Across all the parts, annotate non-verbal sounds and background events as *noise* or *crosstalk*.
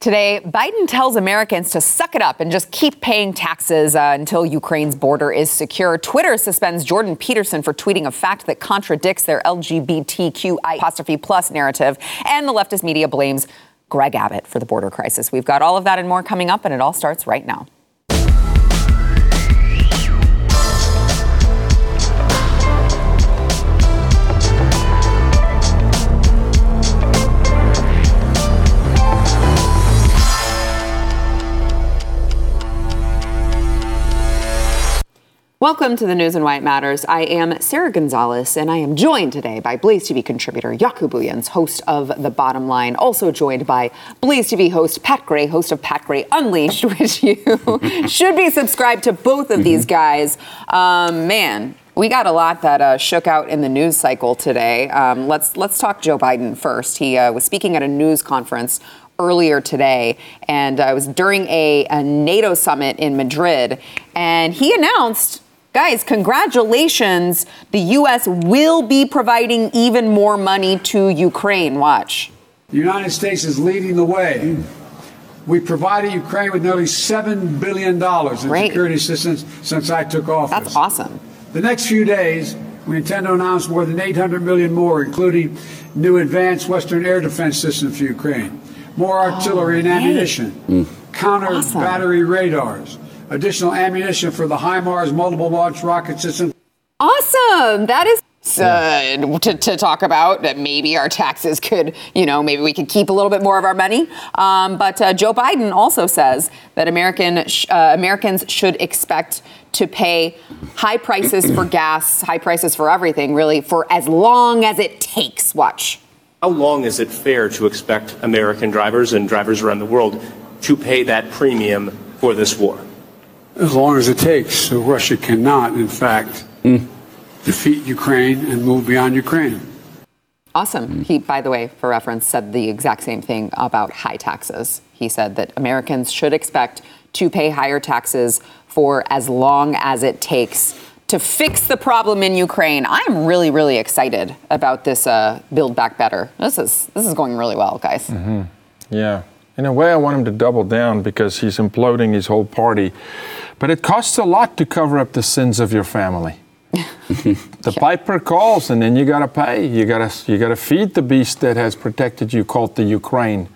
Today, Biden tells Americans to suck it up and just keep paying taxes uh, until Ukraine's border is secure. Twitter suspends Jordan Peterson for tweeting a fact that contradicts their LGBTQI apostrophe plus narrative. And the leftist media blames Greg Abbott for the border crisis. We've got all of that and more coming up, and it all starts right now. Welcome to the news and why it matters. I am Sarah Gonzalez, and I am joined today by Blaze TV contributor Jaco Booyens, host of The Bottom Line, also joined by Blaze TV host Pat Gray, host of Pat Gray Unleashed, *laughs* which you *laughs* should be subscribed to both of these guys. Um, man, we got a lot that uh, shook out in the news cycle today. Um, let's let's talk Joe Biden first. He uh, was speaking at a news conference earlier today, and uh, it was during a, a NATO summit in Madrid, and he announced Guys, congratulations. The U.S. will be providing even more money to Ukraine. Watch. The United States is leading the way. We provided Ukraine with nearly $7 billion in Great. security assistance since I took office. That's awesome. The next few days, we intend to announce more than 800 million more, including new advanced Western air defense systems for Ukraine, more artillery and oh, yay. ammunition, mm. counter Awesome. battery radars, additional ammunition for the HIMARS multiple launch rocket system. Awesome. That is. Uh, to, to talk about that maybe our taxes could, you know, maybe we could keep a little bit more of our money. Um, but uh, Joe Biden also says that American sh- uh, Americans should expect to pay high prices for *clears throat* gas, high prices for everything, really, for as long as it takes. Watch. How long is it fair to expect American drivers and drivers around the world to pay that premium for this war? As long as it takes. So Russia cannot, in fact, defeat Ukraine and move beyond Ukraine. Awesome. He, by the way, for reference, said the exact same thing about high taxes. He said that Americans should expect to pay higher taxes for as long as it takes to fix the problem in Ukraine. I'm really, really excited about this uh, Build Back Better. This is this is going really well, guys. Yeah. In a way, I want him to double down because he's imploding his whole party. But it costs a lot to cover up the sins of your family. *laughs* the piper calls, and then you gotta pay. You gotta you gotta feed the beast that has protected you, called the Ukraine.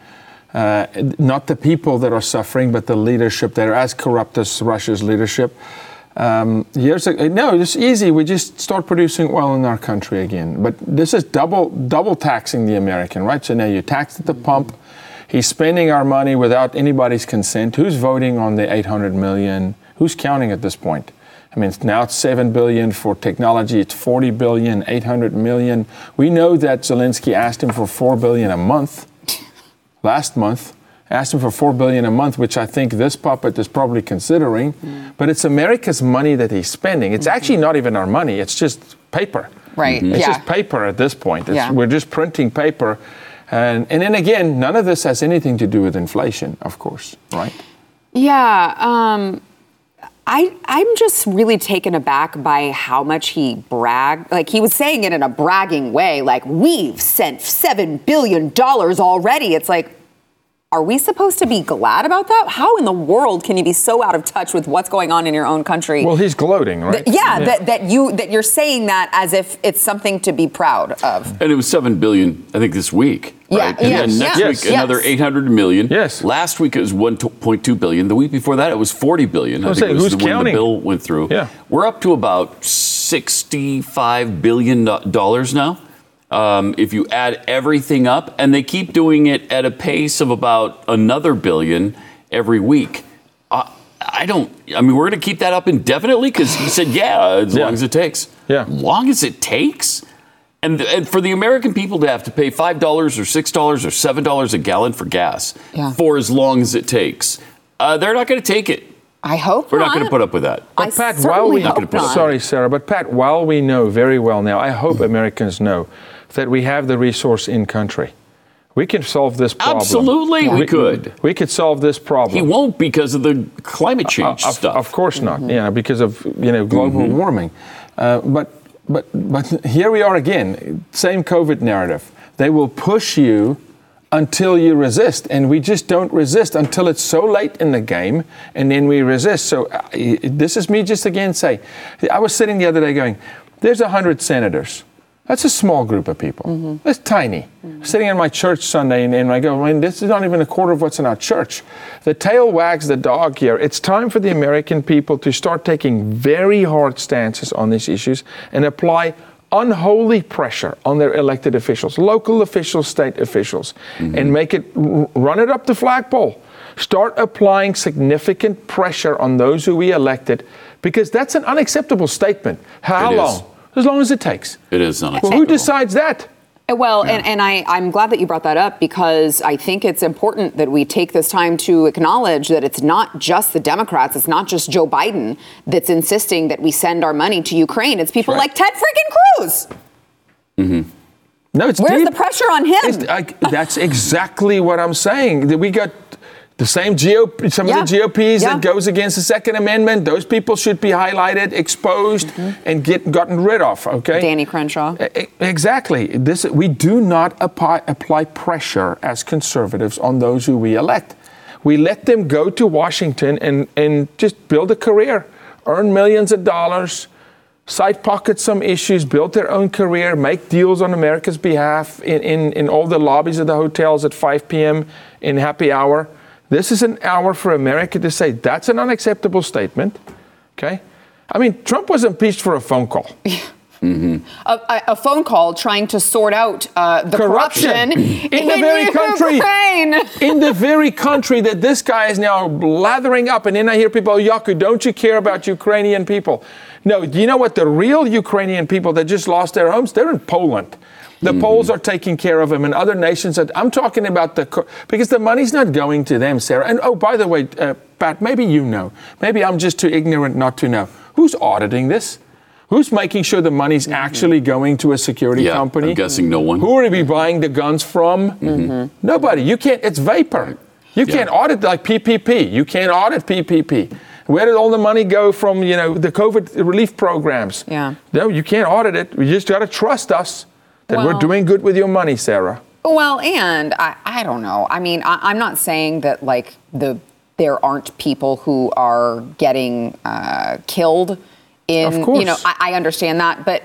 Uh, not the people that are suffering, but the leadership that are as corrupt as Russia's leadership. Um, years ago, no, it's easy. We just start producing oil in our country again. But this is double double taxing the American, right? So now you tax at the pump. He's spending our money without anybody's consent. Who's voting on the 800 million? Who's counting at this point? I mean, now it's 7 billion for technology. It's 40 billion, 800 million. We know that Zelensky asked him for 4 billion a month last month. Asked him for 4 billion a month, which I think this puppet is probably considering. Mm. But it's America's money that he's spending. It's mm-hmm. actually not even our money. It's just paper. Right. It's Yeah. just paper at this point. It's, Yeah. We're just printing paper. And, and then again, none of this has anything to do with inflation, of course, right? Yeah, um, I I'm just really taken aback by how much he bragged. Like he was saying it in a bragging way, like we've sent seven billion dollars already. It's like, are we supposed to be glad about that? How in the world can you be so out of touch with what's going on in your own country? Well, he's gloating, right? Th- yeah, That, that you that you're saying that as if it's something to be proud of. And it was seven billion, I think, this week. Yeah, Right? And yes, then next yes, week, another eight hundred million. Yes. Last week it was one point two billion. The week before that it was forty billion. I, was think saying, it was who's the, when the counting? bill went through. Yeah. We're up to about sixty-five billion do- dollars now. Um, if you add everything up, and they keep doing it at a pace of about another billion every week. Uh, I don't. I mean, we're going to keep that up indefinitely because he said, "Yeah, as Yeah. long as it takes." Yeah. long as it takes. And, and for the American people to have to pay five dollars or six dollars or seven dollars a gallon for gas Yeah. for as long as it takes, uh, they're not going to take it. I hope We're not going to put up with that. I Pat, certainly while we hope not. sorry, Sarah, but Pat, while we know very well now, I hope *clears throat* Americans know that we have the resource in country. We can solve this problem. Absolutely, we could. We could solve this problem. He won't because of the climate change Uh, of, stuff. Of course not. Mm-hmm. Yeah, because of you know global Mm-hmm. warming. Uh, but but but here we are again. Same COVID narrative. They will push you until you resist. And we just don't resist until it's so late in the game, and then we resist. So uh, this is me just again saying, I was sitting the other day going, there's a 100 senators. That's a small group of people. Mm-hmm. That's tiny. Sitting in my church Sunday, and, and I go, man, this is not even a quarter of what's in our church. The tail wags the dog here. It's time for the American people to start taking very hard stances on these issues and apply unholy pressure on their elected officials, local officials, state officials, and make it r- run it up the flagpole. Start applying significant pressure on those who we elected because that's an unacceptable statement. How It is. Long? As long as it takes. It is not. Well, who decides that? Uh, Well, and, and I, I'm glad that you brought that up because I think it's important that we take this time to acknowledge that it's not just the Democrats, it's not just Joe Biden that's insisting that we send our money to Ukraine. It's people Right. like Ted freaking Cruz. Mm-hmm. No, it's Where's deep. the pressure on him? I- that's exactly what I'm saying. That We got the same GOP, some Yeah. of the GOPs Yeah. that goes against the Second Amendment. Those people should be highlighted, exposed, mm-hmm. and get gotten rid of. Okay, Danny Crenshaw. Exactly. This we do not apply, apply pressure as conservatives on those who we elect. We let them go to Washington and, and just build a career, earn millions of dollars, side pocket some issues, build their own career, make deals on America's behalf in, in, in all the lobbies of the hotels at 5 p.m. in happy hour. This is an hour for America to say that's an unacceptable statement. Okay? I mean, Trump was impeached for a phone call. *laughs* a, a- a phone call trying to sort out uh, the corruption, in the very country Ukraine. *laughs* in the very country that this guy is now lathering up and then i hear people oh, Jaco don't you care about ukrainian people no do you know what the real ukrainian people that just lost their homes they're in poland the mm-hmm. Poles are taking care of them, and other nations. That I'm talking about the because the money's not going to them, Sarah. And oh, by the way, uh, Pat, maybe you know. Maybe I'm just too ignorant not to know. Who's auditing this? Who's making sure the money's mm-hmm. actually going to a security Yeah, company? I'm guessing no one. Who are we mm-hmm. buying the guns from? Nobody. You can't. It's vapor. You can't audit like PPP. You can't audit PPP. Where did all the money go from? You know the COVID relief programs. Yeah. No, you can't audit it. You just got to trust us that we're doing good with your money, Sarah. Well, and I, I don't know. I mean, I, I'm not saying that like the there aren't people who are getting uh, killed in. Of course. You know, I, I understand that, but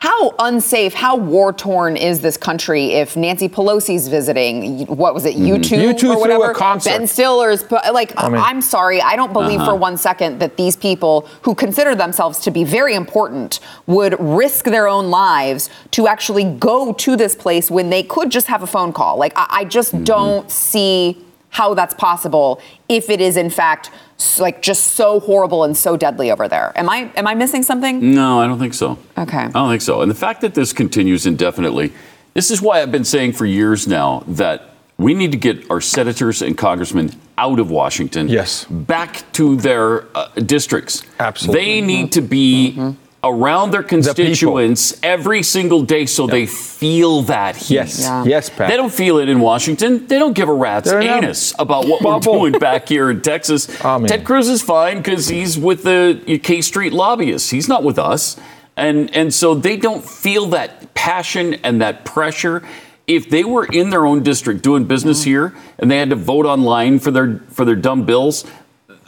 how unsafe, how war torn is this country if Nancy Pelosi's visiting? What was it, YouTube U2 threw or a whatever? concert. Ben Stiller's, like, I mean- I'm sorry, I don't believe Uh-huh. for one second that these people who consider themselves to be very important would risk their own lives to actually go to this place when they could just have a phone call. Like, I, I just Mm-hmm. don't see how that's possible if it is in fact like just so horrible and so deadly over there. Am I am I missing something? No, I don't think so. Okay. I don't think so. And the fact that this continues indefinitely, this is why I've been saying for years now that we need to get our senators and congressmen out of Washington. Yes. Back to their uh, districts. Absolutely. They need to be around their constituents every single day so they feel that heat. Yes. Yeah. Yes, Pat. They don't feel it in Washington. They don't give a rat's They're not- anus about what Bubble. we're *laughs* doing back here in Texas. Amen. Ted Cruz is fine because he's with the K Street lobbyists. He's not with us, and and so they don't feel that passion and that pressure. If they were in their own district doing business Mm-hmm. here and they had to vote online for their for their dumb bills,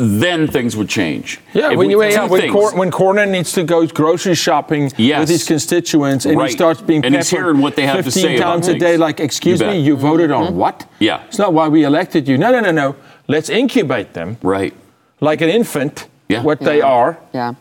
then things would change. Yeah, If when, we- you, yeah, when. Cor- when Cornyn needs to go grocery shopping Yes. with his constituents and Right. he starts being And he's peppered hearing what they have to 15 say about times a things. day, like, excuse You me, bet. you voted on mm-hmm. what? Yeah. It's not why we elected you. No, no, no, no. Let's incubate them right like an infant, Yeah. what they are. Yeah.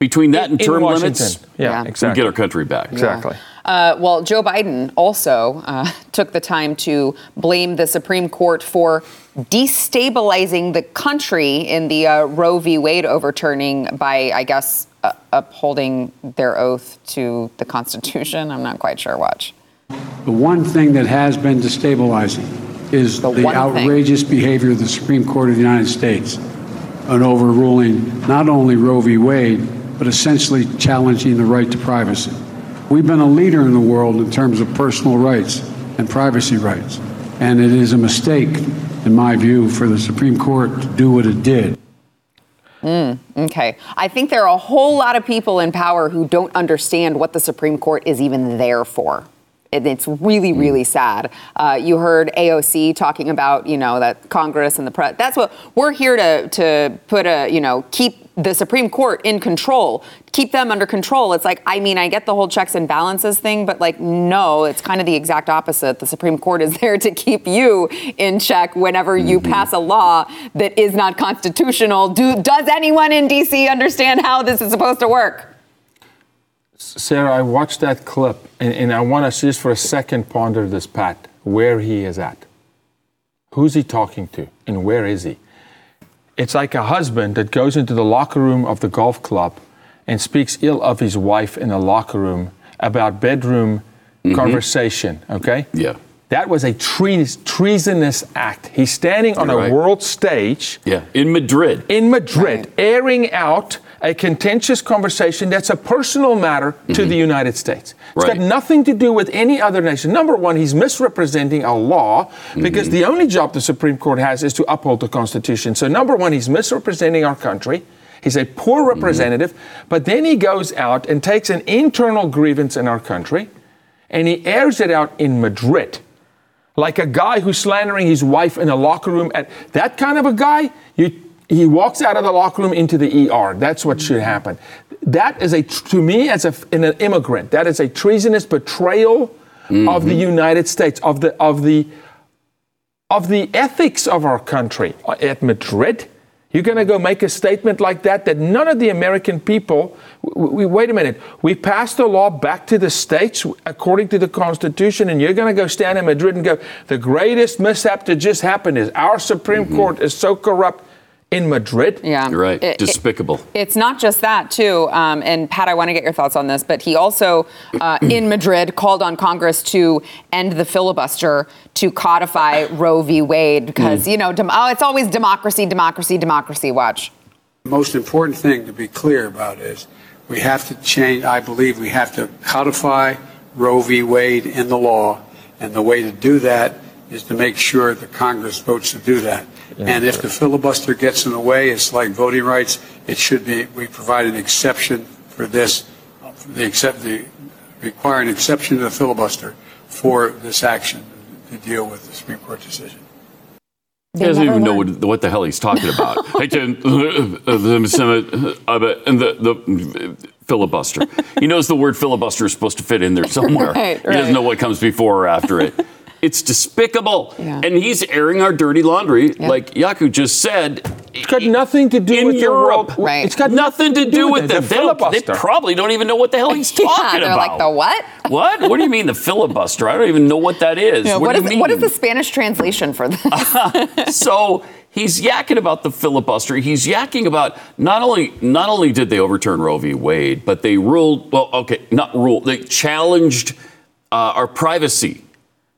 between that and in term Washington. limits, Yeah, Yeah. we exactly. get our country back. Exactly. Uh, well, Joe Biden also uh, *laughs* took the time to blame the Supreme Court for destabilizing the country in the uh, Roe v. Wade overturning by, I guess, uh, upholding their oath to the Constitution. I'm not quite sure. Watch. The one thing that has been destabilizing is The the, one thing. outrageous behavior of the Supreme Court of the United States on overruling not only Roe v. Wade, but essentially challenging the right to privacy. We've been a leader in the world in terms of personal rights and privacy rights. And it is a mistake, in my view, for the Supreme Court to do what it did. Okay. I think there are a whole lot of people in power who don't understand what the Supreme Court is even there for. and it's really, really sad. Uh, you heard AOC talking about, you know, that Congress and the press. That's what we're here to to put a, you know, keep the Supreme Court in control, keep them under control. It's like, I mean, I get the whole checks and balances thing, but like, no, it's kind of the exact opposite. The Supreme Court is *laughs* there to keep you in check whenever you mm-hmm. pass a law that is not constitutional. Do, does anyone in DC understand how this is supposed to work? Sarah, I watched that clip, and, and I want to just for a second ponder this, Pat, where he is at. Who's he talking to, and where is he? It's like a husband that goes into the locker room of the golf club and speaks ill of his wife in the locker room about bedroom mm-hmm. conversation, okay? Yeah. That was a tre- treasonous act. He's standing on You're a right. world stage Yeah. In Madrid. in Madrid, airing out a contentious conversation that's a personal matter to mm-hmm. the United States. It's Right. got nothing to do with any other nation. Number one, he's misrepresenting a law mm-hmm. because the only job the Supreme Court has is to uphold the Constitution. So, number one, he's misrepresenting our country. He's a poor mm-hmm. representative, but then he goes out and takes an internal grievance in our country and he airs it out in Madrid like a guy who's slandering his wife in a locker room. At that kind of a guy, you, he walks out of the locker room into the ER. That's what should happen. That is a to me as a, an immigrant. That is a treasonous betrayal of the United States of the of the of the ethics of our country Uh, at Madrid. You're going to go make a statement like that that none of the American people. We, we- wait a minute. We passed a law back to the states according to the Constitution, and you're going to go stand in Madrid and go. The greatest mishap that just happened is our Supreme Court is so corrupt in Madrid. Yeah. You're right. It- it- Despicable. It's not just that, too. Um, and Pat, I want to get your thoughts on this, but he also, uh, in Madrid, called on Congress to end the filibuster to codify Roe v. Wade because, you know, dem- oh, it's always democracy, democracy, democracy. Watch. The most important thing to be clear about is we have to change, I believe we have to codify Roe v. Wade in the law. And the way to do that is to make sure that Congress votes to do that. And if the filibuster gets in the way, it's like voting rights, it should be, we provide an exception for this, for the accept, the, require an exception to the filibuster for this action to deal with the Supreme Court decision. He doesn't even know what, what the hell he's talking about. I can, the and the, the filibuster. He knows the word filibuster is supposed to fit in there *laughs* somewhere. Right, He doesn't know what comes before or after it. It's despicable. Yeah. And he's airing our dirty laundry, like Jaco just said. It's got nothing to do In with Europe. the world. Right. It's got Nothing to do with the them. They, they probably don't even know what the hell he's talking *laughs* Yeah, talking they're about. like, the what? What? What do you mean the filibuster? I don't even know what that is. Yeah, what, what, do is, you mean? what is the Spanish translation for this? *laughs* so he's yakking about the filibuster. He's yakking about not only not only did they overturn Roe v. Wade, but they ruled. Well, okay, not ruled. They challenged uh, our privacy.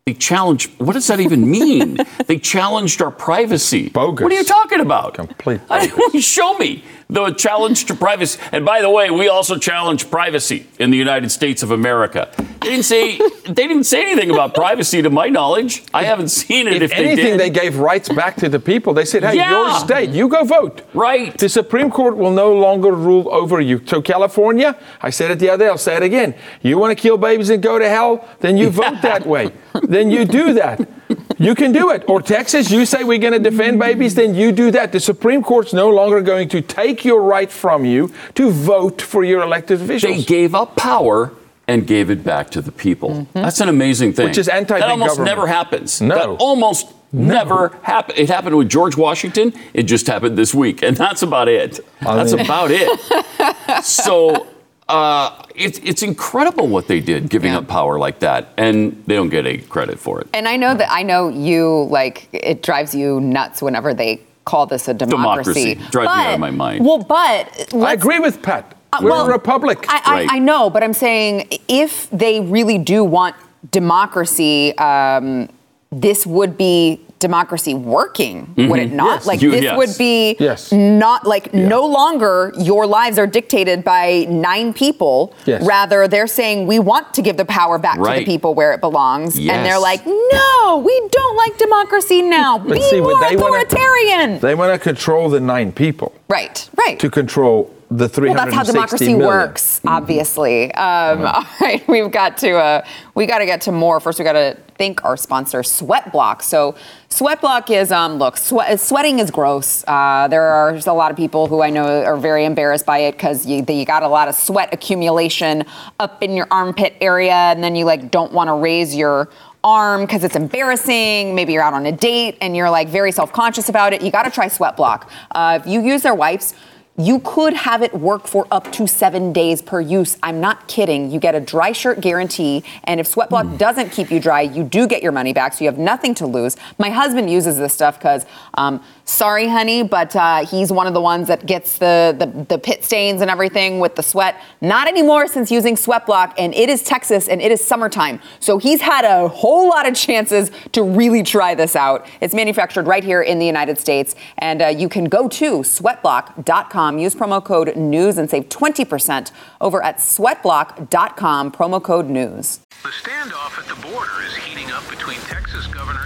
They challenged. What does that even mean? *laughs* they challenged our privacy. Bogus. What are you talking about? Complete I *laughs* Show me the challenge to privacy. And by the way, we also challenge privacy in the United States of America. They didn't say they didn't say anything about privacy, to my knowledge. I haven't seen it. If, If, they anything, did. they gave rights back to the people. They said, hey, Yeah. your state, you go vote. Right. The Supreme Court will no longer rule over you. So, California, I said it the other day, I'll say it again. You want to kill babies and go to hell? Then you vote that way. Then you do that. *laughs* You can do it. Or Texas, you say we're going to defend babies, then you do that. The Supreme Court's no longer going to take your right from you to vote for your elected officials. they gave up power and gave it back to the people. That's an amazing thing. Which is anti-big That almost government. never happens. No. That almost never happened. It happened with George Washington. It just happened this week, and *laughs* that's about it. That's mean- about it. *laughs* so. Uh, it's it's incredible what they did, giving Yeah. up power like that, and they don't get any credit for it. And I know that I know you like it drives you nuts whenever they call this a democracy. Democracy. Drives me out of my mind. Well, but I agree with Pat. uh, We're well, a republic. I, I, Right. I know, but I'm saying if they really do want democracy, um, this would be democracy working, would it mm-hmm. not? Yes. Like You- this yes. would be Yes. not like no longer your lives are dictated by nine people. Yes. Rather, they're saying we want to give the power back to the people where it belongs, and they're like, no, we don't like democracy now. Be see, more what they wanna- authoritarian. They want to control the nine people right, right. to control the 360 Well, that's how democracy million. works, obviously. Um, *laughs* All right, we've got to uh, we got to get to more. First, we got to thank our sponsor, Sweatblock. So, Sweatblock is um, look, sweat, sweating is gross. Uh, there are a lot of people who I know are very embarrassed by it because you, you got a lot of sweat accumulation up in your armpit area, and then you like don't want to raise your arm because it's embarrassing. Maybe you're out on a date and you're like very self conscious about it. You got to try Sweatblock. Uh, if you use their wipes, you could have it work for up to seven days per use. I'm not kidding. You get a dry shirt guarantee, and if Sweatblock doesn't keep you dry, you do get your money back, so you have nothing to lose. My husband uses this stuff because, um, sorry, honey, but uh, he's one of the ones that gets the, the the pit stains and everything with the sweat. Not anymore since using Sweatblock, and it is Texas and it is summertime, so he's had a whole lot of chances to really try this out. It's manufactured right here in the United States, and uh, you can go to sweatblock.com, use promo code NEWS, and save 20% over at sweatblock.com, promo code NEWS. The standoff at the border is heating up between Texas Governor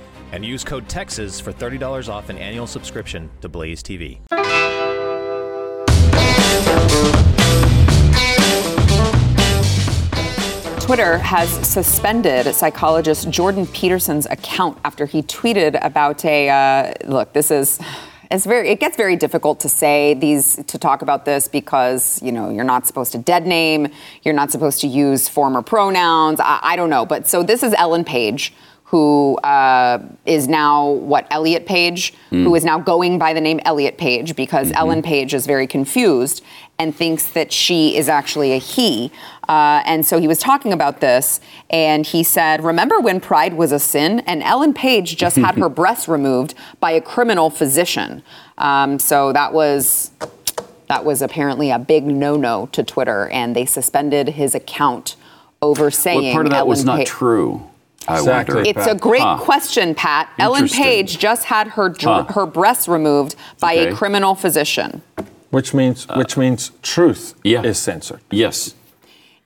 and use code TEXAS for $30 off an annual subscription to Blaze TV. Twitter has suspended psychologist Jordan Peterson's account after he tweeted about a uh, look. This is it's very it gets very difficult to say these to talk about this because you know you're not supposed to dead name, you're not supposed to use former pronouns. I, I don't know, but so this is Ellen Page. Who uh, is now what Elliot Page, who is now going by the name Elliot Page because Ellen Page is very confused and thinks that she is actually a he. Uh, and so he was talking about this, and he said, Remember when pride was a sin? And Ellen Page just had her *laughs* breasts removed by a criminal physician. Um, so that was. That was apparently a big no-no to Twitter, and they suspended his account over saying What part of that was not Pa- true? I Exactly. wonder. It's a great Huh. question, Pat. Ellen Page just had her dr- Huh. her breasts removed by Okay. a criminal physician. Which means which means truth yeah. is censored. Yes.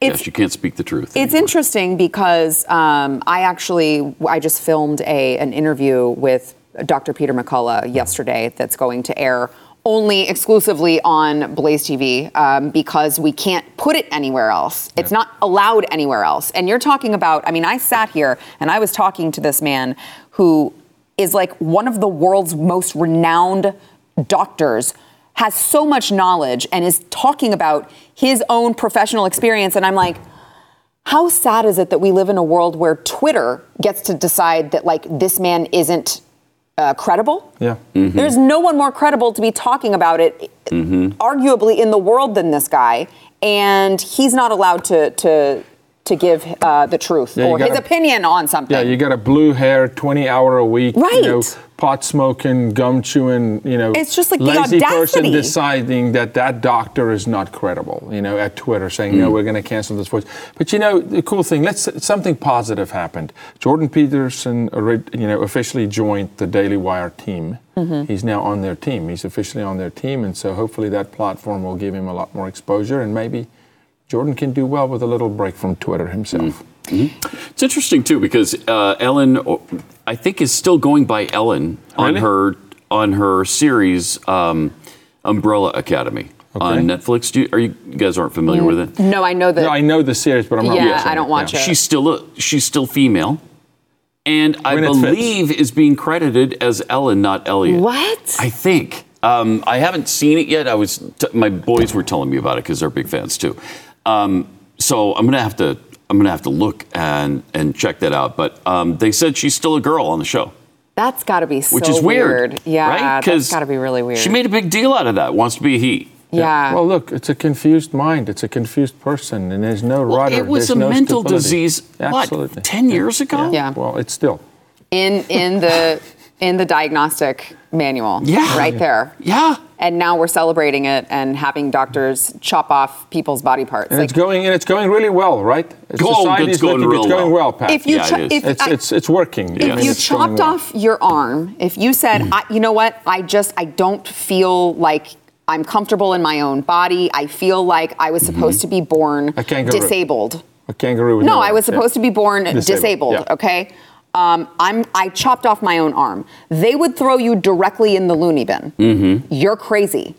It's- yes, you can't speak the truth. It's interesting because um, I actually I just filmed a an interview with Dr. Peter McCullough yesterday that's going to air only exclusively on Blaze TV um, because we can't put it anywhere else. It's not allowed anywhere else. And you're talking about I mean I sat here and I was talking to this man who is like one of the world's most renowned doctors has so much knowledge and is talking about his own professional experience and I'm like how sad is it that we live in a world where Twitter gets to decide that like this man isn't uh, credible? Yeah. There's no one more credible to be talking about it, arguably in the world than this guy, and he's not allowed to to to give uh, the truth Yeah, or his gotta- opinion on something. Yeah, you got a blue hair, 20 hour a week, Right. you know, pot smoking, gum chewing, you know, It's just like the lazy person deciding that that doctor is not credible, you know, at Twitter saying, no, we're going to cancel this voice. But you know, the cool thing, let's something positive happened. Jordan Peterson, you know, officially joined the Daily Wire team. He's now on their team. He's officially on their team, and so hopefully that platform will give him a lot more exposure, and maybe Jordan can do well with a little break from Twitter himself. It's interesting too because uh, Ellen, I think, is still going by Ellen on Really? her on her series um, Umbrella Academy on Netflix. Do you, are you, you guys aren't familiar with it? no, I know that. No, I know the series, but I'm not Yeah, watching I don't watch it. She's still a, she's still female, and I When it fits. believe is being credited as Ellen, not Elliot. What? I think. Um, I haven't seen it yet. I was t- my boys were telling me about it because they're big fans too. Um, so I'm gonna have to. I'm gonna have to look and and check that out. But um, they said she's still a girl on the show, That's got to be so which is weird, Yeah, right? that's got to be really weird. she made a big deal out of that. Wants to be a he. yeah. Well, look, it's a confused mind. It's a confused person, and there's no Well, rudder. it was there's a no mental stability. disease. Absolutely. What? Ten years ago? Yeah. Well, it's still. in in the in the diagnostic manual. Yeah. Right there. Yeah. And now we're celebrating it and having doctors chop off people's body parts. And Like, it's going and it's going really well, right? Go, Society it's going looking- real It's going well. well, Pat. if you Yeah, cho- it is. if, it's, I- it's it's working. If mean, you it's going chopped well. off your arm, if you said, Mm. I, you know what, I just I don't feel like I'm comfortable in my own body. I feel like I was Mm-hmm. supposed to be born A kangaroo. disabled. a kangaroo. With No, I arms, was yeah. supposed to be born Disabled, disabled. yeah. okay. Um, I'm I chopped off my own arm. They would throw you directly in the loony bin. Mm-hmm. You're crazy.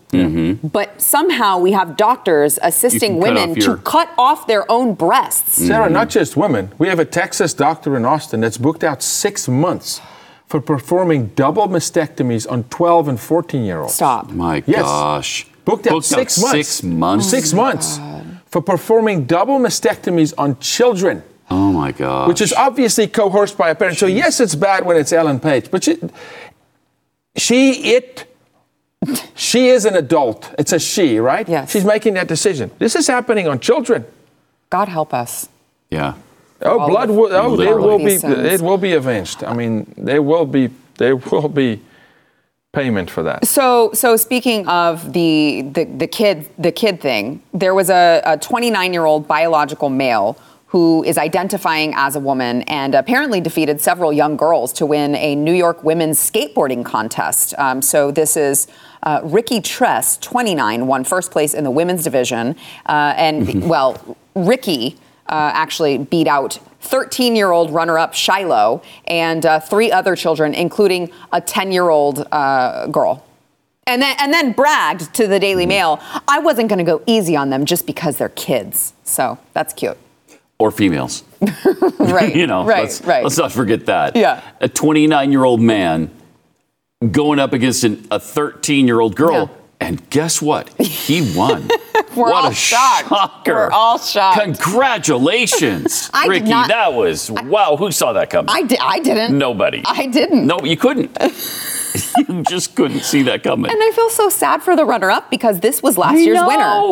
But somehow we have doctors assisting You can cut women your- to cut off their own breasts. Sarah, not just women. We have a Texas doctor in Austin that's booked out six months for performing double mastectomies on 12 and 14 year olds. Stop. My Yes. gosh. Booked out six months. Six months. Six months for performing double mastectomies on children, Oh my God. which is obviously coerced by a parent. So yes, it's bad when it's Ellen Page, but she, she it. She is an adult. It's a she, right? Yes. She's making that decision. This is happening on children. God help us. yeah. Oh, all blood will. Oh, they will be. sins. It will be avenged. I mean, there will be. There will be payment for that. So, so speaking of the the, the kid the kid thing, there was a 29 year old biological male who is identifying as a woman and apparently defeated several young girls to win a New York women's skateboarding contest. Um, so this is. Uh, Ricci Tres, 29, won first place in the women's division. Uh, and, well, Ricci uh, actually beat out 13 year old runner up Shiloh and uh, three other children, including a 10 year old uh, girl. And then, and then bragged to the Daily Mail, I wasn't going to go easy on them just because they're kids. So that's cute. Or females. *laughs* Right. *laughs* you know, right, let's, right. let's not forget that. Yeah. A 29 year old man going up against an, a 13 year old girl. Yeah. And guess what? He won. *laughs* We're what all a shocked. shocker. We're all shocked. Congratulations, I Ricci. not- that was, wow, who saw that coming? I, di- I didn't. Nobody. I didn't. No, you couldn't. *laughs* you just couldn't see that coming. And I feel so sad for the runner up because this was last I year's know.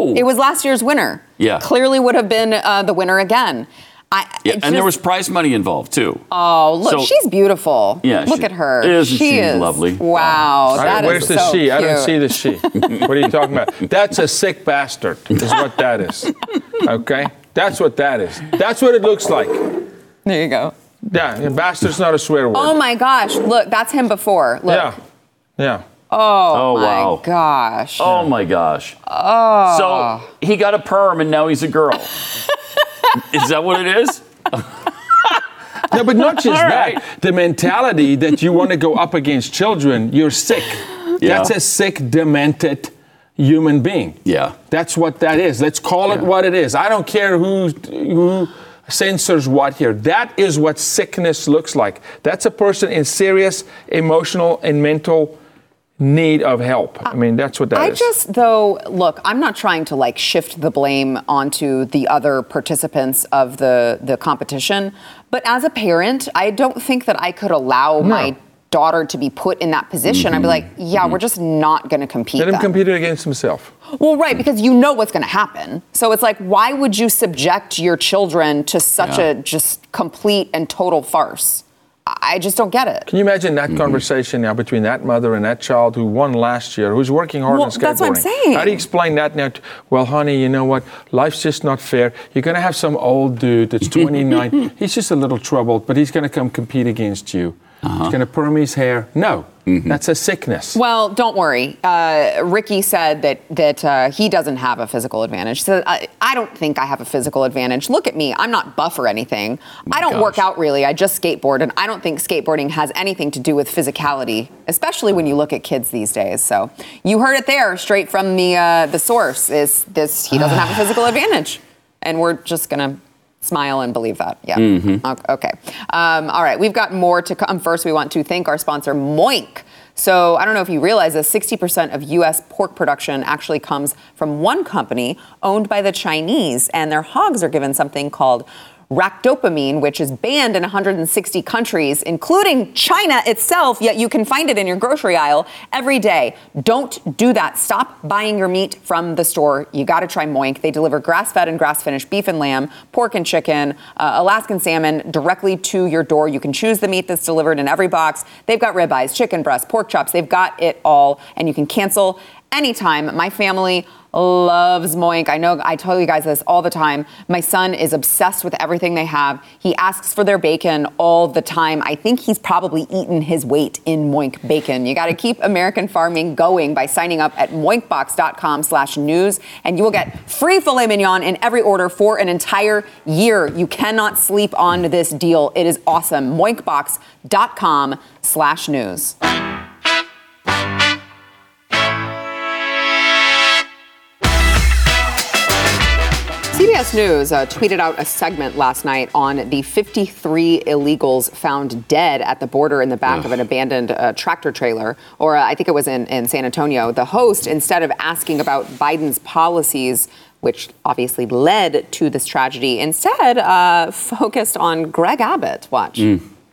winner. It was last year's winner. Yeah. Clearly would have been uh, the winner again. I, yeah, it and there was prize money involved too. Oh, look, So- she's beautiful. Yeah, Look she- at her. isn't she is lovely? Wow. I- that is where's the so she? I don't see the she. *laughs* what are you talking about? That's a sick bastard, is what that is. *laughs* Okay? That's what that is. That's what it looks like. There you go. Yeah, and bastard's not a swear word. Oh my gosh. Look, that's him before. Look. yeah. Yeah. Oh, Oh, my wow. gosh. Oh my gosh. Oh. So he got a perm and now he's a girl. *laughs* is that what it is? No, but not just *laughs* All that. right. The mentality that you want to go up against children, you're sick. Yeah. That's a sick, demented human being. Yeah. That's what that is. Let's call it what it is. I don't care who, who censors what here. That is what sickness looks like. That's a person in serious emotional and mental need of help. I mean, that's what that is. I just, though, look, I'm not trying to like shift the blame onto the other participants of the, the competition, but as a parent, I don't think that I could allow my daughter to be put in that position. I'd be mm-hmm. like, yeah, we're mm-hmm. just not going to compete. Let him then. compete against himself. Well, right, because you know what's going to happen. So it's like, why would you subject your children to such Yeah. a just complete and total farce? I I just don't get it. Can you imagine that mm-hmm. conversation now between that mother and that child who won last year, who's working hard Well, on skateboarding? that's what I'm saying. How do you explain that now? To, well, honey, you know what? Life's just not fair. You're going to have some old dude that's *laughs* 29. he's just a little troubled, but he's going to come compete against you. He's going to perm his hair. No, that's a sickness. Well, don't worry. Uh, Ricci said that that uh, he doesn't have a physical advantage. So I, I don't think I have a physical advantage. Look at me. I'm not buff or anything. I don't work out really. I just skateboard, and I don't think skateboarding has anything to do with physicality, especially when you look at kids these days. So you heard it there, straight from the uh, the source. Is this he doesn't have a *sighs* physical advantage, and we're just gonna smile and believe that. Yeah. O- Okay. Um, all right. We've got more to come. First, we want to thank our sponsor, Moink. So I don't know if you realize that 60% of U.S. pork production actually comes from one company owned by the Chinese, and their hogs are given something called ractopamine, which is banned in 160 countries, including China itself, yet you can find it in your grocery aisle every day. Don't do that. Stop buying your meat from the store. You got to try Moink. They deliver grass fed and grass finished beef and lamb, pork and chicken, uh, Alaskan salmon directly to your door. You can choose the meat that's delivered in every box. They've got ribeyes, chicken breasts, pork chops. They've got it all, and you can cancel anytime. My family loves Moink. I know I tell you guys this all the time. My son is obsessed with everything they have. He asks for their bacon all the time. I think he's probably eaten his weight in Moink bacon. You got to keep American farming going by signing up at moinkbox.com slash news, and you will get free filet mignon in every order for an entire year. You cannot sleep on this deal. It is awesome. moinkbox.com CBS News uh, tweeted out a segment last night on the 53 illegals found dead at the border in the back Ugh. of an abandoned uh, tractor trailer, or uh, I think it was in, in San Antonio. The host, instead of asking about Biden's policies, which obviously led to this tragedy, instead uh, focused on Greg Abbott. Watch.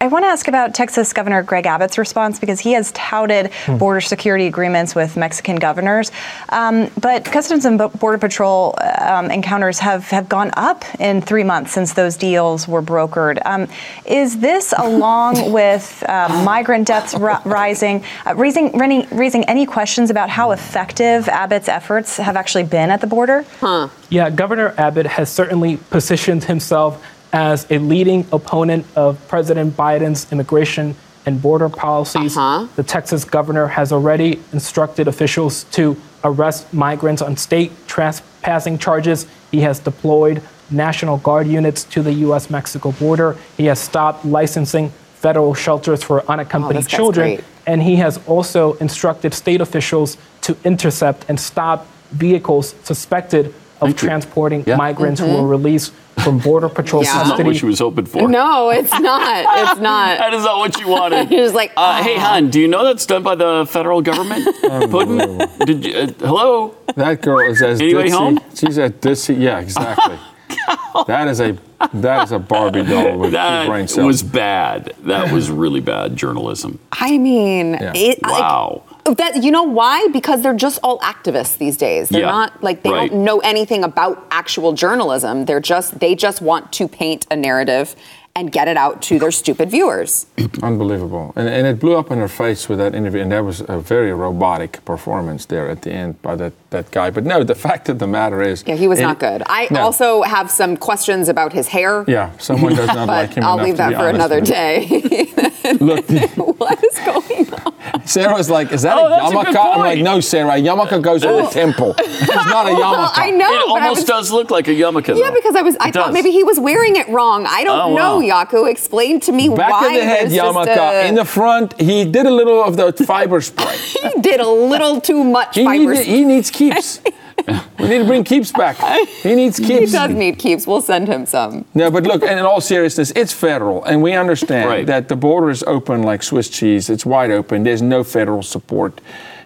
I want to ask about Texas Governor Greg Abbott's response because he has touted border security agreements with Mexican governors. Um, but Customs and Border Patrol um, encounters have, have gone up in three months since those deals were brokered. Um, is this, *laughs* along with uh, migrant deaths ri- rising, uh, raising, raising, raising any questions about how effective Abbott's efforts have actually been at the border? Huh. Yeah, Governor Abbott has certainly positioned himself as a leading opponent of President Biden's immigration and border policies. Uh-huh. The Texas governor has already instructed officials to arrest migrants on state trespassing charges. He has deployed National Guard units to the U.S. Mexico border. He has stopped licensing federal shelters for unaccompanied guy's children. great. And he has also instructed state officials to intercept and stop vehicles suspected of transporting migrants who Mhm. were released from Border *laughs* Patrol Yeah. That's not custody. what she was hoping for. No, it's not. It's not. *laughs* that is not what you wanted. *laughs* You're like, uh, hey, hon, do you know that's done by the federal government? Puddin? Did you, uh, hello? That girl is as Anybody ditzy. home? She's a ditzy. Yeah, exactly. that is a that is a Barbie doll with two brain That cells. was bad. That was really bad journalism. I mean, Yeah. it, like, Wow. That you know why? Because they're just all activists these days. They're Yeah, not like they right. don't know anything about actual journalism. They're just they just want to paint a narrative and get it out to their stupid viewers. *clears throat* Unbelievable. And, and it blew up in her face with that interview, and that was a very robotic performance there at the end by that, that guy. But no, the *laughs* fact of the matter is. Yeah, he was it- not good. I No. also have some questions about his hair. Yeah, someone does not but *laughs* like him I'll enough leave to that be for another day. *laughs* *laughs* Look, *laughs* what is going on? Sarah was like, "Is that Oh, a that's yarmulke?" I'm like, "No, Sarah. A yarmulke goes with the oh. temple. *laughs* It's not a yarmulke." I know, It almost was- does look like a yarmulke. Yeah, though. because I was I It thought does. maybe he was wearing it wrong. I don't Oh, know, wow. Jaco. Explain to me Back why of the head yarmulke. a- In the front, he did a little of the fiber spray. he did a little too much He, fiber. needed- he needs keeps. *laughs* we need to bring keeps back. He needs Keeps. He does need keeps. We'll send him some. No, but look, and in all seriousness, it's federal, and we understand Right. that the border is open like Swiss cheese. It's wide open. There's no federal support,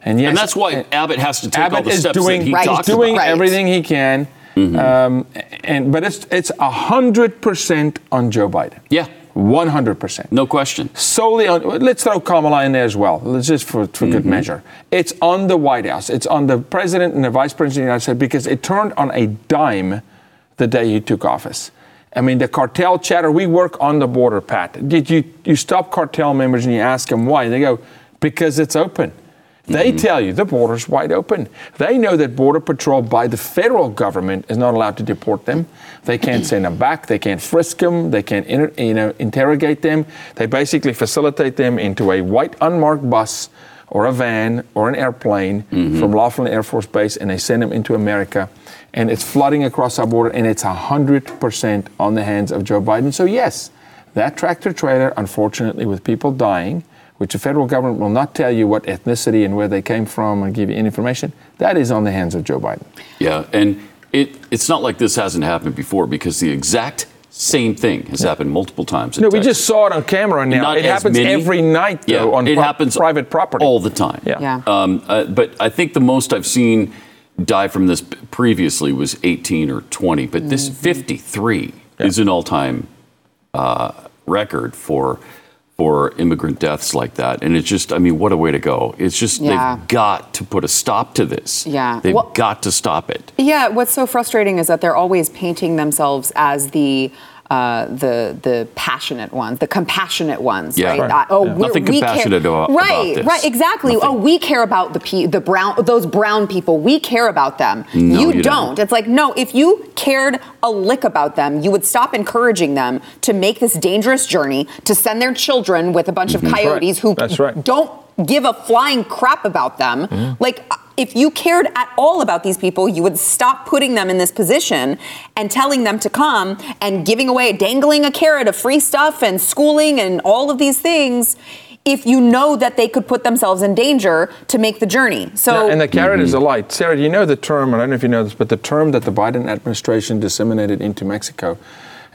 and yes, and that's why Abbott has to take all Abbott the is steps doing that he Right. talks he's doing about. everything he can, um, and but it's it's hundred percent on Joe Biden. Yeah, one hundred percent, no question. Solely on. Let's throw Kamala in there as well. Let's just for, for good mm-hmm. measure. It's on the White House. It's on the president and the vice president of the United States because it turned on a dime the day he took office. I mean, the cartel chatter. We work on the border, Pat. Did you you stop cartel members and you ask them why? They go because it's open. They mm-hmm. tell you the border's wide open. They know that Border Patrol by the federal government is not allowed to deport them. They can't send them back. They can't frisk them. They can't inter, you know, interrogate them. They basically facilitate them into a white unmarked bus or a van or an airplane mm-hmm. from Laughlin Air Force Base and they send them into America. And it's flooding across our border and it's 100% on the hands of Joe Biden. So, yes, that tractor trailer, unfortunately, with people dying, which the federal government will not tell you what ethnicity and where they came from and give you any information, that is on the hands of Joe Biden. Yeah, and it it's not like this hasn't happened before because the exact same thing has happened multiple times. No, we Texas. just saw it on camera now. Not it happens many. every night, though, yeah, on it pri- happens private property. all the time. Yeah. Yeah. Um, uh, but I think the most I've seen die from this previously was 18 or 20, but this Mm-hmm. 53. is an all-time uh, record for for immigrant deaths like that, and it's just, I mean, what a way to go! It's just Yeah. they've got to put a stop to this. Yeah. they've Well- got to stop it. Yeah, what's so frustrating is that they're always painting themselves as the uh, the the passionate ones, the compassionate ones, Yeah. right? Right. Uh, oh, Yeah. Nothing we compassionate care. about- about right, this. right, exactly. Oh, we care about the pe- the brown those brown people. We care about them. No, you, you don't. don't. It's like no, if you cared a lick about them, you would stop encouraging them to make this dangerous journey to send their children with a bunch of Mhm. That's right. coyotes who That's right. don't give a flying crap about them. Like, if you cared at all about these people, you would stop putting them in this position and telling them to come and giving away, dangling a carrot of free stuff and schooling and all of these things. If you know that they could put themselves in danger to make the journey. So, Yeah, and the carrot is a light. Sarah, do you know the term? I don't know if you know this, but the term that the Biden administration disseminated into Mexico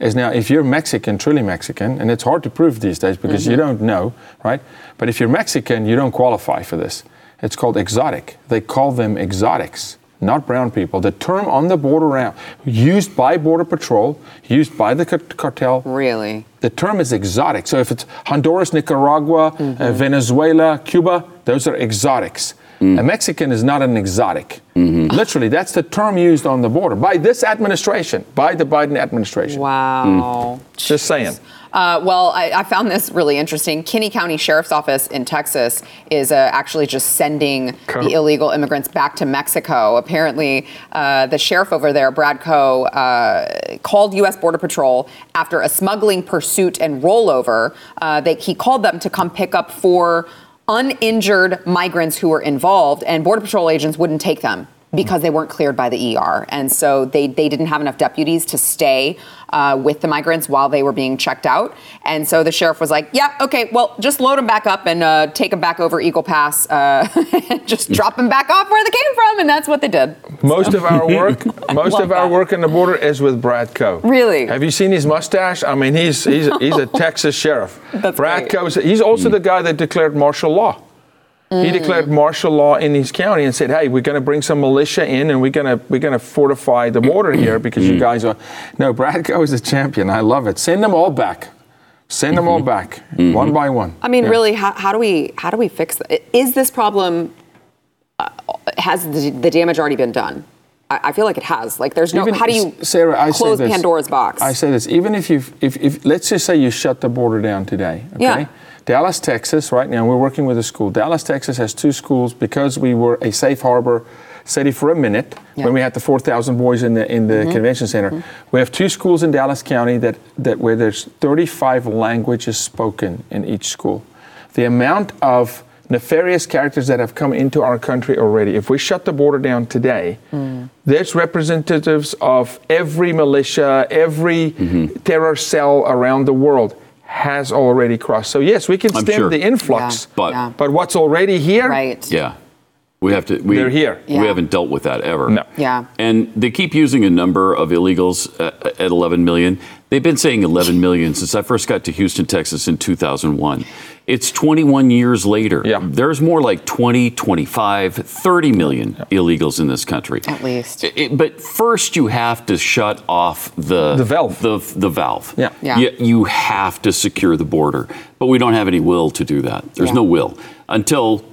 is now if you're Mexican, truly Mexican, and it's hard to prove these days because you Mhm. don't know, right? But if you're Mexican, you don't qualify for this. It's called exotic. They call them exotics, not brown people. The term on the border now, used by Border Patrol, used by the cartel. Really? The term is exotic. So if it's Honduras, Nicaragua, uh, mm-hmm. Venezuela, Cuba, those are exotics. Mm. A Mexican is not an exotic. Mm-hmm. Literally, that's the term used on the border by this administration, by the Biden administration. Wow. Mm. Just saying. Uh, well, I, I found this really interesting. Kinney County Sheriff's Office in Texas is uh, actually just sending the illegal immigrants back to Mexico. Apparently, uh, the sheriff over there, Brad Coe, uh, called U.S. Border Patrol after a smuggling pursuit and rollover. Uh, they, he called them to come pick up four uninjured migrants who were involved, and Border Patrol agents wouldn't take them because they weren't cleared by the ER. And so they, they didn't have enough deputies to stay uh, with the migrants while they were being checked out. And so the sheriff was like, yeah, okay, well, just load them back up and uh, take them back over Eagle Pass, uh, *laughs* just drop them back off where they came from. And that's what they did. Most of our work, *laughs* most of our that. work in the border is with Brad Coe. Really? Have you seen his mustache? I mean, he's he's, he's a *laughs* Texas sheriff. That's Brad great. Coe. He's also the guy that declared martial law. He Mm. declared martial law in his county and said, "Hey, we're going to bring some militia in, and we're going to we're going to fortify the border here because you guys are." No, Brad Coe is a champion. I love it. Send them all back. Send them all back, one by one. I mean, Yeah. really, how, how do we how do we fix Is this problem? Uh, has the, the damage already been done? I, I feel like it has. Like, there's no. Even- how do you Sarah, I say close this. Pandora's box? I say this. Even if you, if, if let's just say you shut the border down today, okay? Yeah. Dallas, Texas, right now we're working with a school. Dallas, Texas has two schools because we were a safe harbor city for a minute Yeah. when we had the 4,000 boys in the in the Mhm. convention center. Mm-hmm. We have two schools in Dallas County that that where there's 35 languages spoken in each school. The amount of nefarious characters that have come into our country already. If we shut the border down today, mm. there's representatives of every militia, every mm-hmm. terror cell around the world has already crossed. So yes, we can I'm stem sure. the influx, Yeah. But- Yeah. but what's already here? Right. Yeah. We have to. We, They're here. We Yeah. haven't dealt with that ever. No. Yeah. And they keep using a number of illegals uh, at 11 million. They've been saying 11 million since I first got to Houston, Texas in 2001. It's 21 years later. Yeah. There's more like 20, 25, 30 million illegals in this country. At least. I- I- but first, you have to shut off the The valve. The, the valve. Yeah. Yeah. You, you have to secure the border, but we don't have any will to do that. There's Yeah. no will until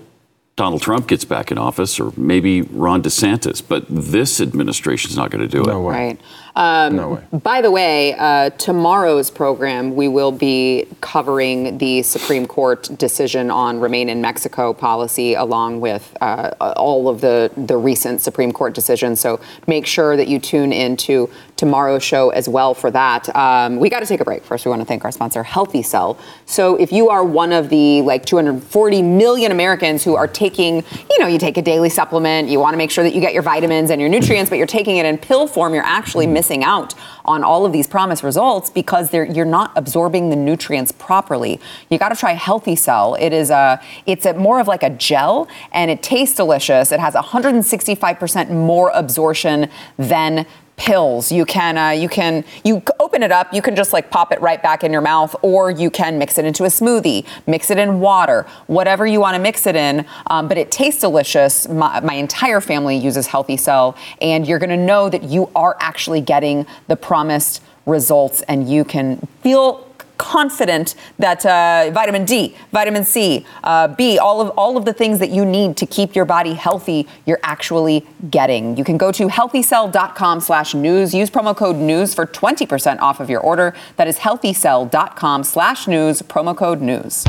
Donald Trump gets back in office, or maybe Ron DeSantis. But this administration's not going to do it. No way. Right. Um, No way. By the way, uh, tomorrow's program, we will be covering the Supreme Court decision on remain in Mexico policy, along with uh, all of the, the recent Supreme Court decisions. So make sure that you tune into tomorrow's show as well for that. Um, we got to take a break. First, we want to thank our sponsor, Healthy Cell. So if you are one of the like 240 million Americans who are taking, you know, you take a daily supplement, you want to make sure that you get your vitamins and your nutrients, but you're taking it in pill form, you're actually missing out on all of these promised results because you're not absorbing the nutrients properly. You got to try Healthy Cell. It is a, it's a more of like a gel, and it tastes delicious. It has 165% more absorption than pills. You can uh, you can you open it up. You can just like pop it right back in your mouth, or you can mix it into a smoothie, mix it in water, whatever you want to mix it in. Um, but it tastes delicious. My, my entire family uses Healthy Cell, and you're going to know that you are actually getting the promised results, and you can feel confident that uh, vitamin D, vitamin C, uh, B, all of all of the things that you need to keep your body healthy, you're actually getting. You can go to healthycell.com/news. Use promo code news for 20% off of your order. That is healthycell.com/news. Promo code news.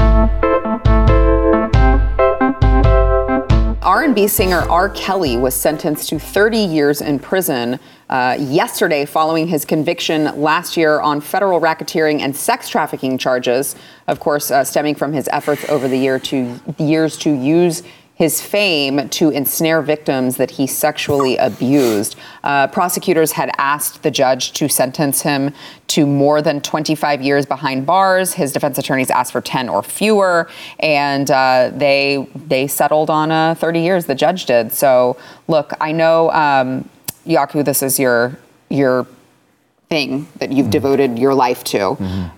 R&B singer R. Kelly was sentenced to 30 years in prison uh, yesterday following his conviction last year on federal racketeering and sex trafficking charges. Of course, uh, stemming from his efforts over the year to years to use his fame to ensnare victims that he sexually abused. Uh, prosecutors had asked the judge to sentence him to more than 25 years behind bars. His defense attorneys asked for 10 or fewer, and uh, they they settled on uh, 30 years. The judge did. So, look, I know, um, Jaco, this is your your thing that you've devoted your life to.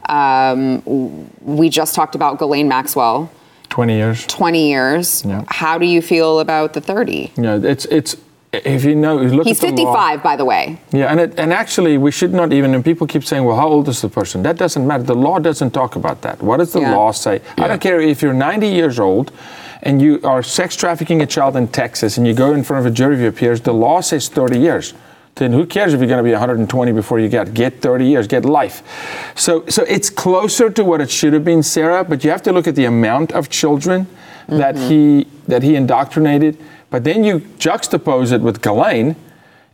Um, we just talked about Ghislaine Maxwell. 20 years. 20 years. Yeah. How do you feel about the 30? Yeah, it's it's if you know, look He's at the law- 55, by the way. Yeah, and it, and actually, we should not even. And people keep saying, "Well, how old is the person?" That doesn't matter. The law doesn't talk about that. What does the Yeah. law say? I don't care if you're 90 years old, and you are sex trafficking a child in Texas, and you go in front of a jury of your peers. The law says 30 years. Then who cares if you're going to be 120 before you get get 30 years, get life. So so it's closer to what it should have been, Sarah. But you have to look at the amount of children that mm-hmm. he that he indoctrinated. But then you juxtapose it with Ghislaine.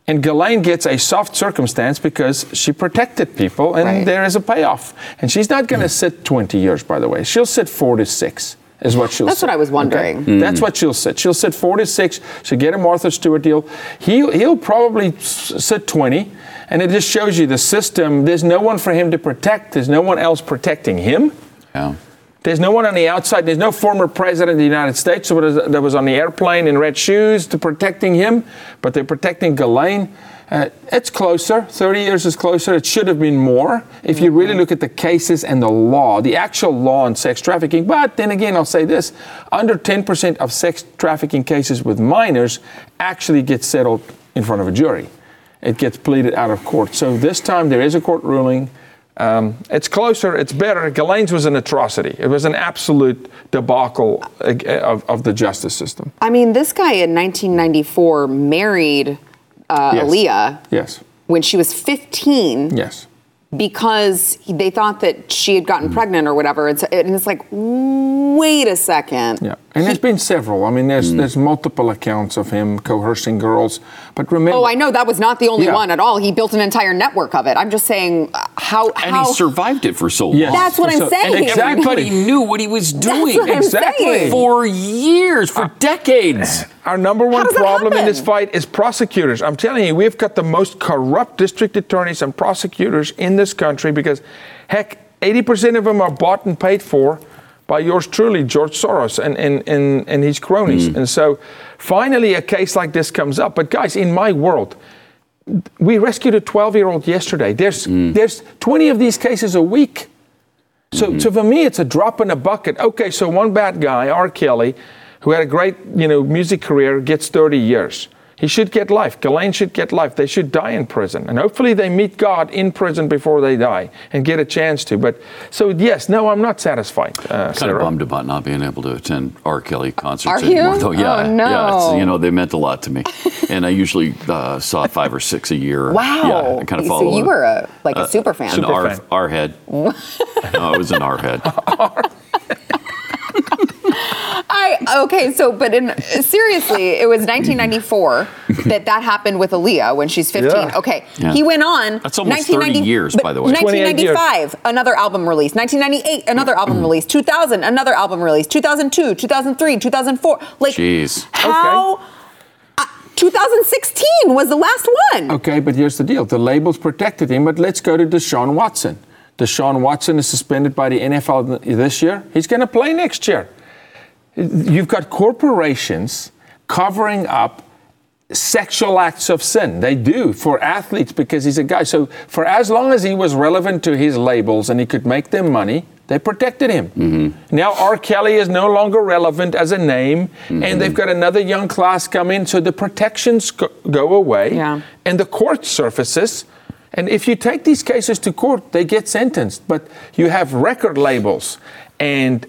And Ghislaine gets a soft circumstance because she protected people, and Right. there is a payoff. And she's not going to mm. sit 20 years, by the way. She'll sit four to six, is what she'll That's sit. what I was wondering. Okay? That's hmm. what she'll sit. She'll sit four to six. She'll get a Martha Stewart deal. He'll, he'll probably sit 20. And it just shows you the system. There's no one for him to protect, there's no one else protecting him. Yeah. There's no one on the outside. There's no former president of the United States that was, that was on the airplane in red shoes to protecting him, but they're protecting Ghislaine. Uh, it's closer. 30 years is closer. It should have been more if you really look at the cases and the law, the actual law on sex trafficking. But then again, I'll say this under 10% of sex trafficking cases with minors actually get settled in front of a jury. It gets pleaded out of court. So this time there is a court ruling. Um, it's closer, it's better. Ghislaine's was an atrocity. It was an absolute debacle of, of the justice system. I mean, this guy in 1994 married uh, Yes. Aaliyah Yes, when she was 15 yes. because they thought that she had Mm. gotten pregnant or whatever. It's, and it's like, wait a second. Yeah, and there's been several. I mean, Mm. there's there's multiple accounts of him coercing girls. But remember, Oh, I know that was not the only Yeah. one at all. He built an entire network of it. I'm just saying uh, how. And how he survived it for so long. Yes. That's what I'm saying. and exactly. Everybody knew what he was doing. what I'm Exactly. saying. For years, for decades. Our number one problem in this fight is prosecutors. I'm telling you, we've got the most corrupt district attorneys and prosecutors in this country because, heck, 80% of them are bought and paid for by yours truly, George Soros, and, and, and, and his cronies. Hmm. And so finally, a case like this comes up. But, guys, in my world, we rescued a 12 year old yesterday. There's, hmm. there's 20 of these cases a week. So, hmm. so for me, it's a drop in a bucket. Okay, so one bad guy, R. Kelly, who had a great, you know, music career, gets 30 years. He should get life. Ghislaine should get life. They should die in prison, and hopefully they meet God in prison before they die and get a chance to. But so yes, no, I'm not satisfied. Uh, Kind Sarah. of bummed about not being able to attend R. Kelly concerts Are you? anymore, though. Yeah, Oh, no. yeah. It's, you know, they meant a lot to me, and I usually uh, saw five or six a year. *laughs* Wow. Yeah, I kind of follow. so you were a like a Uh, super fan. An Super R, fan. R head. *laughs* no, I was an R head. *laughs* I okay, so but in seriously, it was 1994 that that happened with Aaliyah when she's 15. Yeah. Okay, Yeah. he went on. That's almost 30 years, by the way. 1995, another album release. 1998, another album release. 2000, another album release. 2002, 2003, 2004. Like Jeez. how? uh, 2016 was the last one. Okay, but here's the deal: the labels protected him. But let's go to Deshaun Watson. Deshaun Watson is suspended by the NFL this year. He's going to play next year. You've got corporations covering up sexual acts of sin. They do for athletes because he's a guy. So for as long as he was relevant to his labels and he could make them money, they protected him. Mm-hmm. Now R. Kelly is no longer relevant as a name, and mm-hmm. they've got another young class come in, so the protections go, go away, Yeah. and the court surfaces. And if you take these cases to court, they get sentenced. But you have record labels and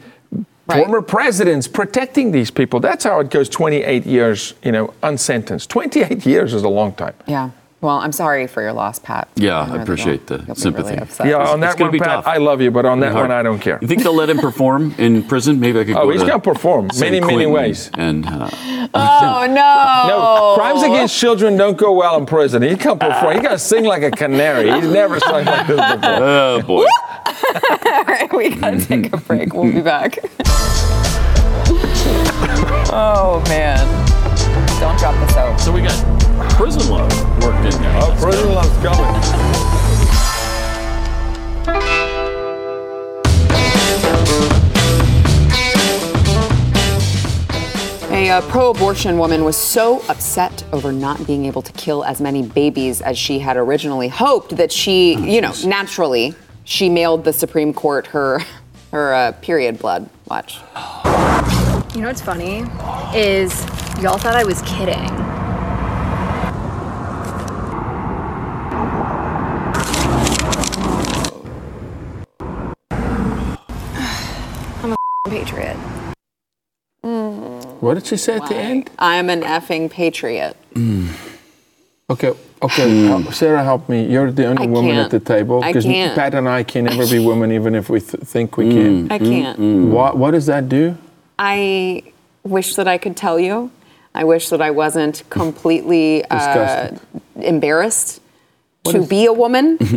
former presidents protecting these people. That's how it goes 28 years, you know, unsentenced. 28 years is a long time. Yeah. Well, I'm sorry for your loss, Pat. Yeah, I appreciate the you'll be sympathy. really. Yeah, on that gonna one, be Pat, tough. I love you, but on that one, I don't care. You think they'll let him perform in prison? Maybe I could Oh, go he's to gonna perform San many, many ways. And uh, Oh no! No, crimes against children don't go well in prison. He can't perform. He got to sing like a canary. He's never sung like this before. oh boy. *laughs* All right, we gotta take a break. We'll be back. *laughs* oh man! Don't drop the soap. So we got prison love worked in there. Oh, prison love's coming. A uh, pro abortion woman was so upset over not being able to kill as many babies as she had originally hoped that she, you know, naturally, she mailed the Supreme Court her, her uh, period blood. Watch. You know what's funny is y'all thought I was kidding. *sighs* I'm a patriot. What did she say at the end? I'm an effing patriot. Mm. Okay, okay. help- Sarah, help me. You're the only I woman can't. at the table. I 'cause can't. Pat and I can never be women, even if we th- think we can. I can't. What, what does that do? I wish that I could tell you. I wish that I wasn't *laughs* completely uh, embarrassed to be a woman. *laughs*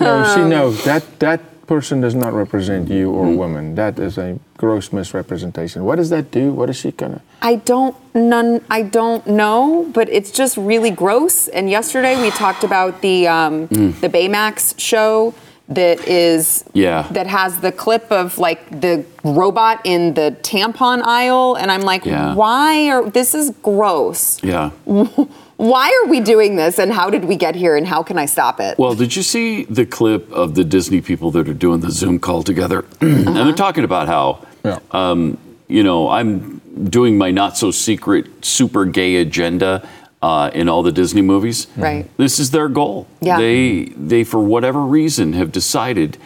No, *laughs* see, no, that, that person does not represent you or a woman. That is a gross misrepresentation. What does that do? What is she gonna? I don't none I don't know, but it's just really gross. And yesterday we talked about the um, Mm. the Baymax show that is Yeah. that has the clip of like the robot in the tampon aisle, and I'm like, Yeah. why are this is gross? Yeah. *laughs* Why are we doing this, and how did we get here, and how can I stop it? Well, did you see the clip of the Disney people that are doing the Zoom call together? *clears throat* and they're talking about how, yeah. um, you know, I'm doing my not so secret super gay agenda uh, in all the Disney movies. Right. This is their goal. Yeah. They, they for whatever reason, have decided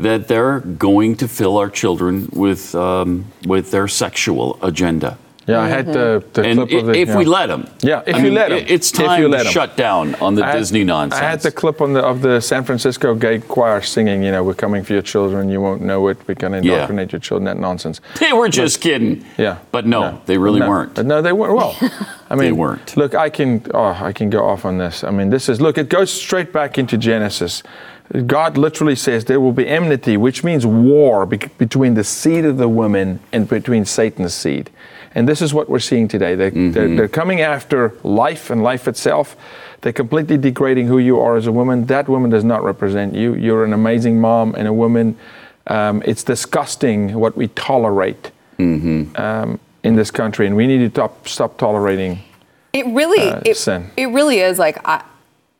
that they're going to fill our children with, um, with their sexual agenda. Yeah, I had the, mm-hmm. the and clip of the. if yeah. we let 'em. Yeah, if I you mean, let i- them. it's time to shut down on the Disney nonsense. I had the clip on the, of the San Francisco gay choir singing, you know, we're coming for your children, you won't know it, we're going to Yeah. indoctrinate your children, that nonsense. *laughs* They were just kidding. Yeah. But no, they really no. weren't. No, they weren't. Well, *laughs* I mean, They weren't. Look, I can, oh, I can go off on this. I mean, this is, look, it goes straight back into Genesis. God literally says there will be enmity, which means war bec between the seed of the woman and between Satan's seed. And this is what we're seeing today. They, they're, they're coming after life and life itself. They're completely degrading who you are as a woman. That woman does not represent you. You're an amazing mom and a woman. Um, it's disgusting what we tolerate um, in this country, and we need to top, stop tolerating. It really, uh, it, sin. it really is like I,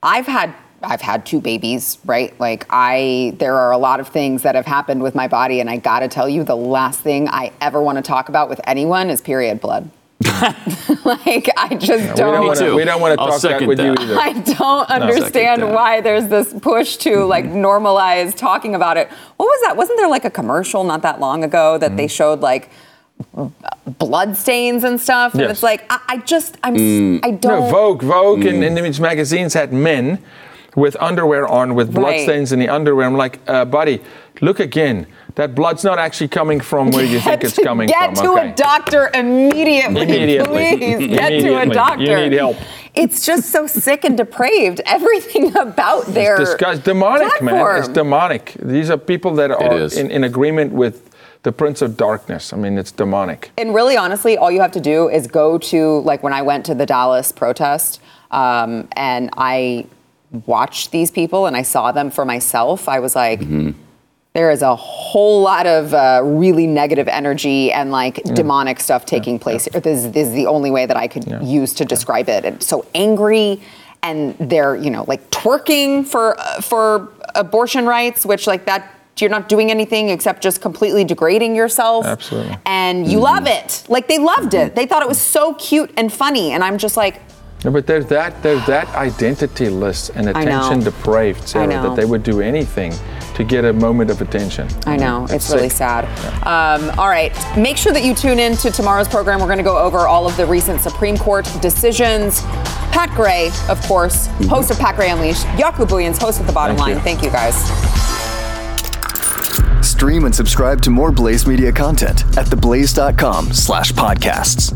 I've had, I've had two babies, right? Like I, there are a lot of things that have happened with my body, and I got to tell you, the last thing I ever want to talk about with anyone is period blood. *laughs* like I just we don't. don't wanna- we don't wanna I'll talk that second with you either. I don't understand Second that. why there's this push to like normalize talking about it. What was that? Wasn't there like a commercial not that long ago that Mm-hmm. they showed like blood stains and stuff? And Yes. it's like I, I just I'm Mm. I don't. No, Vogue, Vogue, and, and image magazines had men with underwear on with Right. bloodstains in the underwear. I'm like, uh, buddy, look again. That blood's not actually coming from where you think it's *laughs* coming Get from. Get to okay? a doctor immediately, Immediately. please. Get to a doctor. You need help. It's just so sick and depraved. Everything *laughs* about their It's disgust- demonic, man. It's demonic. These are people that are in, in agreement with the Prince of Darkness. I mean, it's demonic. And really, honestly, all you have to do is go to like when I went to the Dallas protest, um, and I watched these people and I saw them for myself. I was like. There is a whole lot of uh, really negative energy and like demonic stuff taking place. here. This, is- this is the only way that I could use to describe it. And so angry, and they're you know like twerking for uh, for abortion rights, which like that you're not doing anything except just completely degrading yourself. Absolutely. And you love it. Like they loved it. They thought it was so cute and funny. And I'm just like, No, but there's that there's that identity list and attention depraved, Sarah, that they would do anything to get a moment of attention. I know. It's, It's really sick. sad. Um, all right. Make sure that you tune in to tomorrow's program. We're going to go over all of the recent Supreme Court decisions. Pat Gray, of course, host of Pat Gray Unleashed. Jaco Booyens, host of The Bottom Thank Line. you. Thank you, guys. Stream and subscribe to more Blaze Media content at theblaze.com slash podcasts.